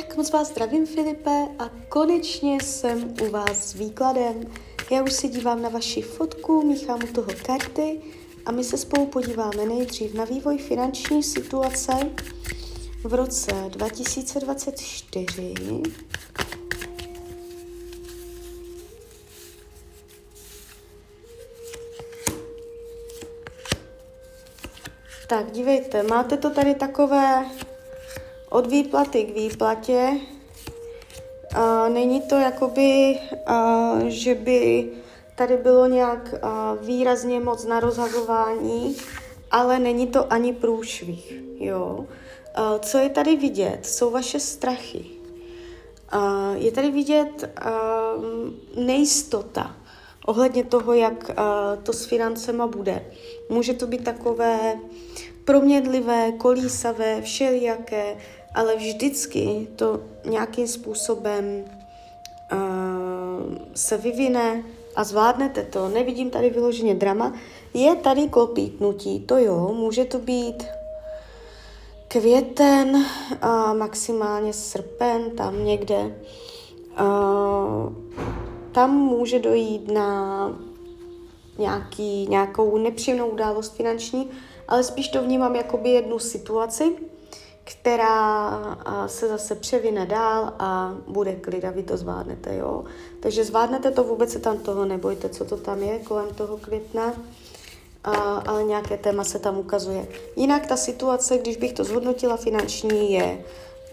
Tak moc vás zdravím, Filipe, a konečně jsem u vás s výkladem. Já už se dívám na vaši fotku, míchám u toho karty a my se spolu podíváme nejdřív na vývoj finanční situace v roce 2024. Tak, dívejte, máte to tady takové od výplaty k výplatě. Není to jakoby, a, že by tady bylo nějak výrazně moc na rozhazování, ale není to ani průšvih, jo. Co je tady vidět, jsou vaše strachy. Je tady vidět a, nejistota ohledně toho, jak to s financema bude. Může to být takové proměnlivé, kolísavé, všelijaké, ale vždycky to nějakým způsobem uh, se vyvine a zvládnete to. Nevidím tady vyloženě drama. Je tady klopítnutí, to jo, může to být květen, uh, maximálně srpen, tam někde. Uh, tam může dojít na nějaký, nějakou nepříjemnou událost finanční, ale spíš to vnímám jako by jednu situaci, která se zase převine dál a bude klid a vy to zvládnete, jo. Takže zvládnete to, vůbec se tam toho nebojte, co to tam je kolem toho května, a, ale nějaké téma se tam ukazuje. Jinak ta situace, když bych to zhodnotila finanční, je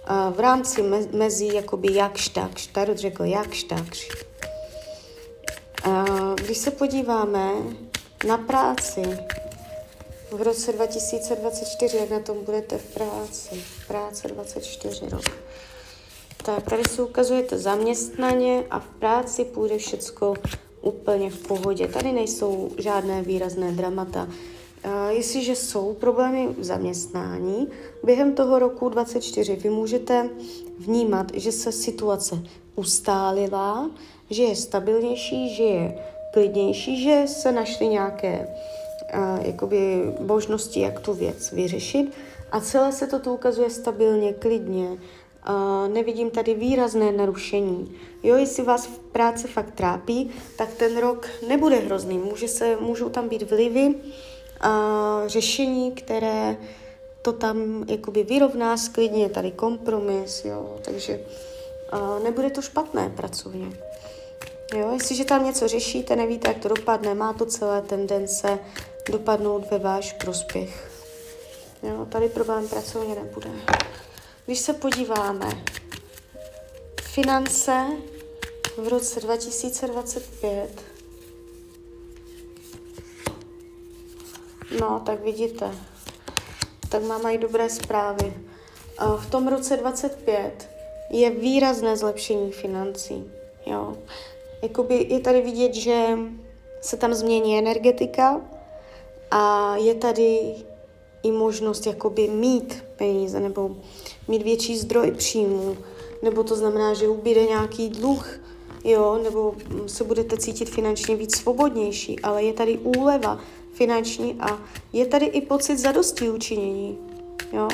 a, v rámci me, mezi jakoby jakž takž, Tarot řekl jakž takž. A, když se podíváme na práci, v roce 2024, jak na tom budete v práci. Práce 24 rok. Tak, tady se ukazujete zaměstnaně a v práci půjde všecko úplně v pohodě. Tady nejsou žádné výrazné dramata. Jestliže jsou problémy v zaměstnání, během toho roku 24 vy můžete vnímat, že se situace ustálila, že je stabilnější, že je klidnější, že se našly nějaké jakoby možnosti, jak tu věc vyřešit. A celé se to ukazuje stabilně, klidně. A nevidím tady výrazné narušení. Jo, jestli vás v práci fakt trápí, tak ten rok nebude hrozný. Může se, můžou tam být vlivy, a řešení, které to tam jakoby vyrovná, sklidně, tady kompromis, jo, takže a nebude to špatné pracovně. Jo, jestliže tam něco řešíte, nevíte, jak to dopadne, má to celé tendence dopadnout ve váš prospěch. Jo, tady problém pracovně nebude. Když se podíváme, finance v roce 2025, no, tak vidíte, tak mám i dobré zprávy. V tom roce 25 je výrazné zlepšení financí. Jo. Jakoby je tady vidět, že se tam změní energetika, a je tady i možnost jakoby mít peníze nebo mít větší zdroj příjmů, nebo to znamená, že ubíde nějaký dluh, jo, nebo se budete cítit finančně víc svobodnější, ale je tady úleva finanční a je tady i pocit zadosti učinění, jo,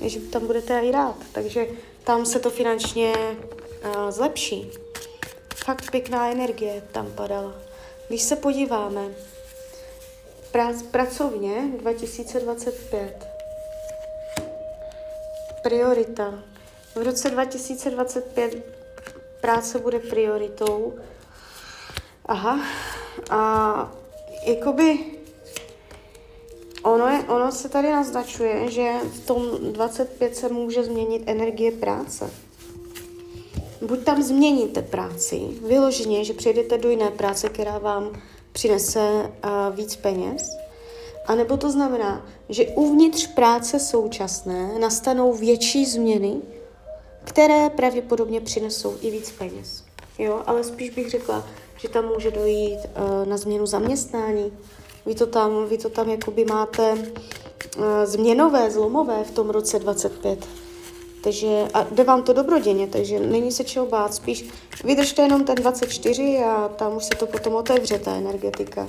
že tam budete i rád, takže tam se to finančně uh, zlepší. Fakt pěkná energie tam padala. Když se podíváme, Prac, pracovně 2025. Priorita. V roce 2025 práce bude prioritou. Aha. A jakoby ono, je, ono se tady naznačuje, že v tom 25 se může změnit energie práce. Buď tam změníte práci, vyloženě, že přejdete do jiné práce, která vám přinese uh, víc peněz. A nebo to znamená, že uvnitř práce současné nastanou větší změny, které pravděpodobně přinesou i víc peněz. Jo, ale spíš bych řekla, že tam může dojít uh, na změnu zaměstnání. Vy to tam, vy to tam jakoby máte uh, změnové, zlomové v tom roce 25. Takže, a jde vám to dobroděně, takže není se čeho bát, spíš vydržte jenom ten 24 a tam už se to potom otevře, ta energetika.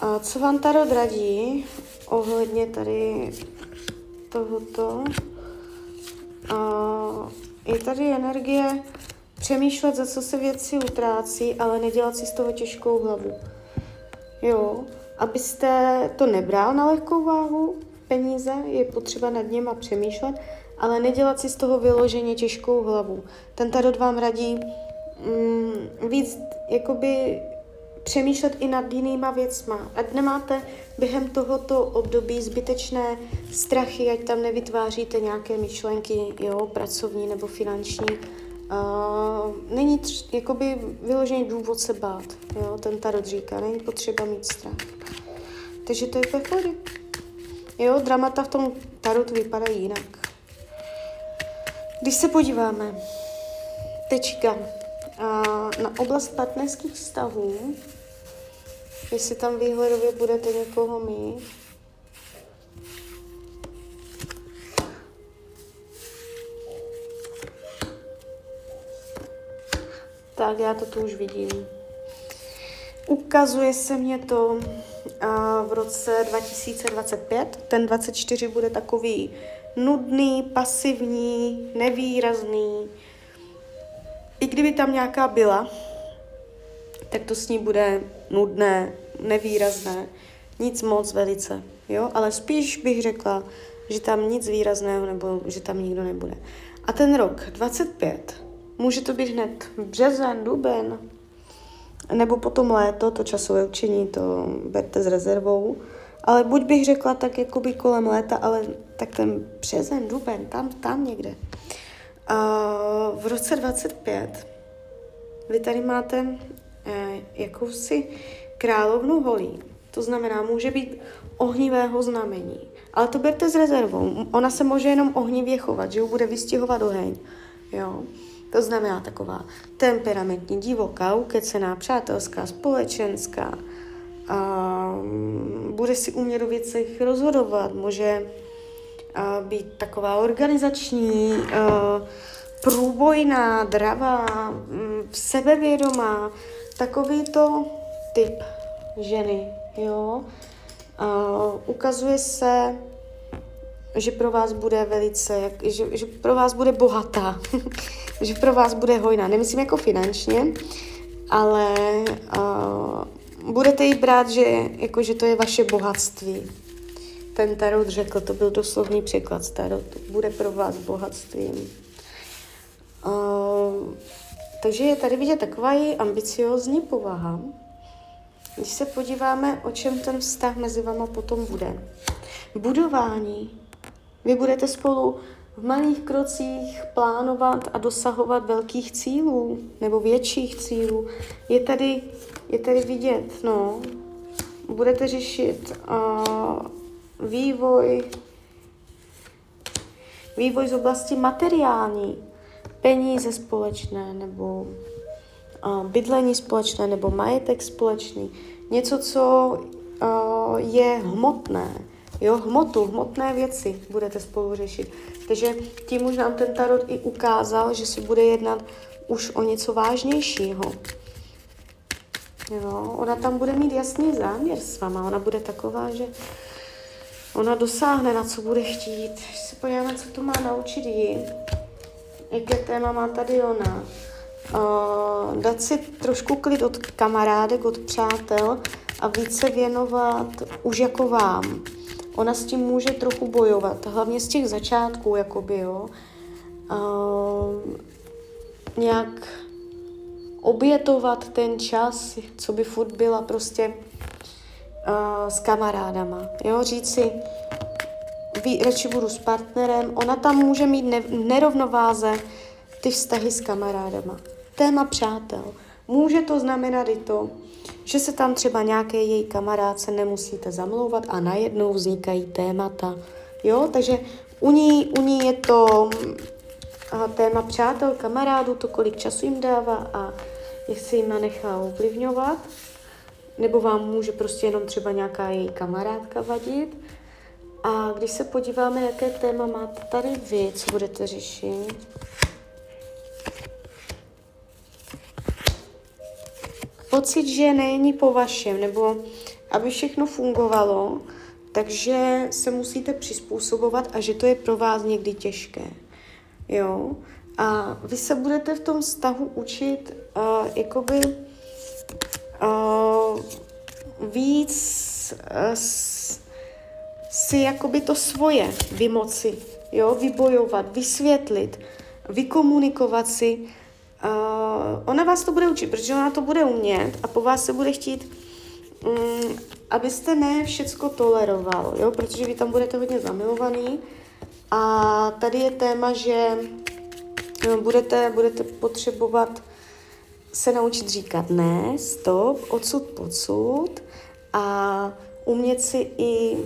A co vám Tarot radí ohledně tady tohoto? A je tady energie přemýšlet, za co se věci utrácí, ale nedělat si z toho těžkou hlavu. Jo, abyste to nebral na lehkou váhu, peníze, je potřeba nad něma přemýšlet, ale nedělat si z toho vyloženě těžkou hlavu. Ten tarot vám radí mm, víc jakoby přemýšlet i nad jinýma věcma. Ať nemáte během tohoto období zbytečné strachy, ať tam nevytváříte nějaké myšlenky, jo, pracovní nebo finanční. Uh, není tř- jakoby vyložený důvod se bát, jo, ten tarot říká, není potřeba mít strach. Takže to je v Jo, dramata v tom tarotu vypadají jinak. Když se podíváme, tečka, na oblast partnerských vztahů, jestli tam výhledově budete někoho mít, Tak, já to tu už vidím. Ukazuje se mě to v roce 2025. Ten 24 bude takový nudný, pasivní, nevýrazný. I kdyby tam nějaká byla, tak to s ní bude nudné, nevýrazné, nic moc velice, jo? Ale spíš bych řekla, že tam nic výrazného nebo že tam nikdo nebude. A ten rok 25, může to být hned březen, duben, nebo potom léto, to časové učení, to berte s rezervou. Ale buď bych řekla tak jakoby kolem léta, ale tak ten březen, duben, tam, tam někde. A v roce 25 vy tady máte eh, jakousi královnu holí. To znamená, může být ohnivého znamení. Ale to berte s rezervou. Ona se může jenom ohnivě chovat, že ju bude vystihovat oheň. Jo. To znamená taková temperamentní, divoká, ukecená, přátelská, společenská. A bude si umět o věcech rozhodovat, může a, být taková organizační, a, průbojná, dravá, m, sebevědomá, takový to typ ženy, jo. A, ukazuje se, že pro vás bude velice, že, že pro vás bude bohatá, že pro vás bude hojná. Nemyslím jako finančně, ale uh, budete jí brát, že, jako, že to je vaše bohatství. Ten tarot řekl, to byl doslovný překlad z tarotu. Bude pro vás bohatstvím. Uh, takže je tady vidět taková její ambiciozní povaha. Když se podíváme, o čem ten vztah mezi vama potom bude. Budování. Vy budete spolu v malých krocích plánovat a dosahovat velkých cílů nebo větších cílů. Je tady, je tady vidět, no, budete řešit uh, vývoj, vývoj z oblasti materiální, peníze společné nebo uh, bydlení společné nebo majetek společný. Něco, co uh, je hmotné, Jo, hmotu, hmotné věci budete spolu řešit. Takže tím už nám ten tarot i ukázal, že se bude jednat už o něco vážnějšího. Jo, ona tam bude mít jasný záměr s váma. Ona bude taková, že ona dosáhne, na co bude chtít. Když se podíváme, co to má naučit jí, jaké téma má tady ona. Uh, dát si trošku klid od kamarádek, od přátel a více věnovat už jako vám ona s tím může trochu bojovat, hlavně z těch začátků, jakoby, jo. Uh, nějak obětovat ten čas, co by furt byla prostě uh, s kamarádama, jo, říct si, radši budu s partnerem, ona tam může mít ne- nerovnováze ty vztahy s kamarádama. Téma přátel. Může to znamenat i to, že se tam třeba nějaké její kamarádce nemusíte zamlouvat a najednou vznikají témata. Jo, takže u ní, u ní je to a téma přátel, kamarádů, to kolik času jim dává a jestli jim nechá ovlivňovat, nebo vám může prostě jenom třeba nějaká její kamarádka vadit. A když se podíváme, jaké téma máte tady vy, co budete řešit, pocit, že není po vašem, nebo aby všechno fungovalo, takže se musíte přizpůsobovat a že to je pro vás někdy těžké. Jo? A vy se budete v tom vztahu učit uh, jakoby uh, víc uh, si jakoby to svoje vymoci, jo, vybojovat, vysvětlit, vykomunikovat si. Uh, ona vás to bude učit, protože ona to bude umět a po vás se bude chtít, um, abyste ne všecko toleroval, jo, protože vy tam budete hodně zamilovaný. A tady je téma, že no, budete, budete potřebovat se naučit říkat ne, stop, odsud, podsud a umět si i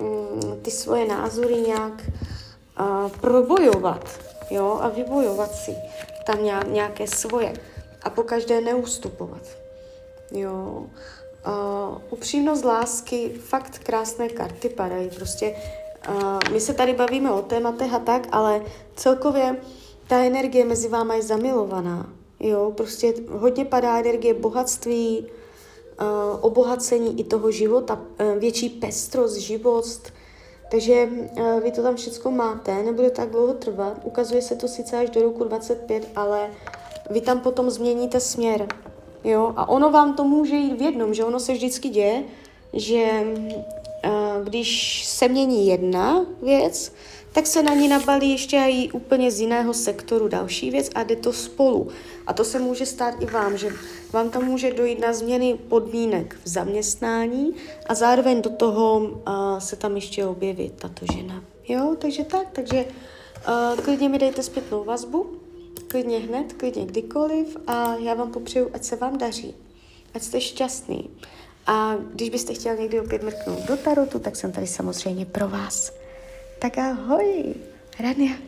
mm, ty svoje názory nějak uh, probojovat, jo, a vybojovat si tam nějaké svoje a po každé neustupovat, jo. Uh, upřímnost lásky, fakt krásné karty padají, prostě uh, my se tady bavíme o tématech a tak, ale celkově ta energie mezi váma je zamilovaná, jo, prostě hodně padá energie bohatství, uh, obohacení i toho života, uh, větší pestrost, živost, takže uh, vy to tam všechno máte, nebude tak dlouho trvat, ukazuje se to sice až do roku 25, ale vy tam potom změníte směr, jo, a ono vám to může jít v jednom, že ono se vždycky děje, že uh, když se mění jedna věc, tak se na ní nabalí ještě i úplně z jiného sektoru další věc a jde to spolu. A to se může stát i vám, že vám tam může dojít na změny podmínek v zaměstnání a zároveň do toho uh, se tam ještě objeví tato žena. Jo, takže tak, takže uh, klidně mi dejte zpětnou vazbu, klidně hned, klidně kdykoliv a já vám popřeju, ať se vám daří, ať jste šťastný. A když byste chtěl někdy opět mrknout do tarotu, tak jsem tady samozřejmě pro vás. Tak ahoj, Rania.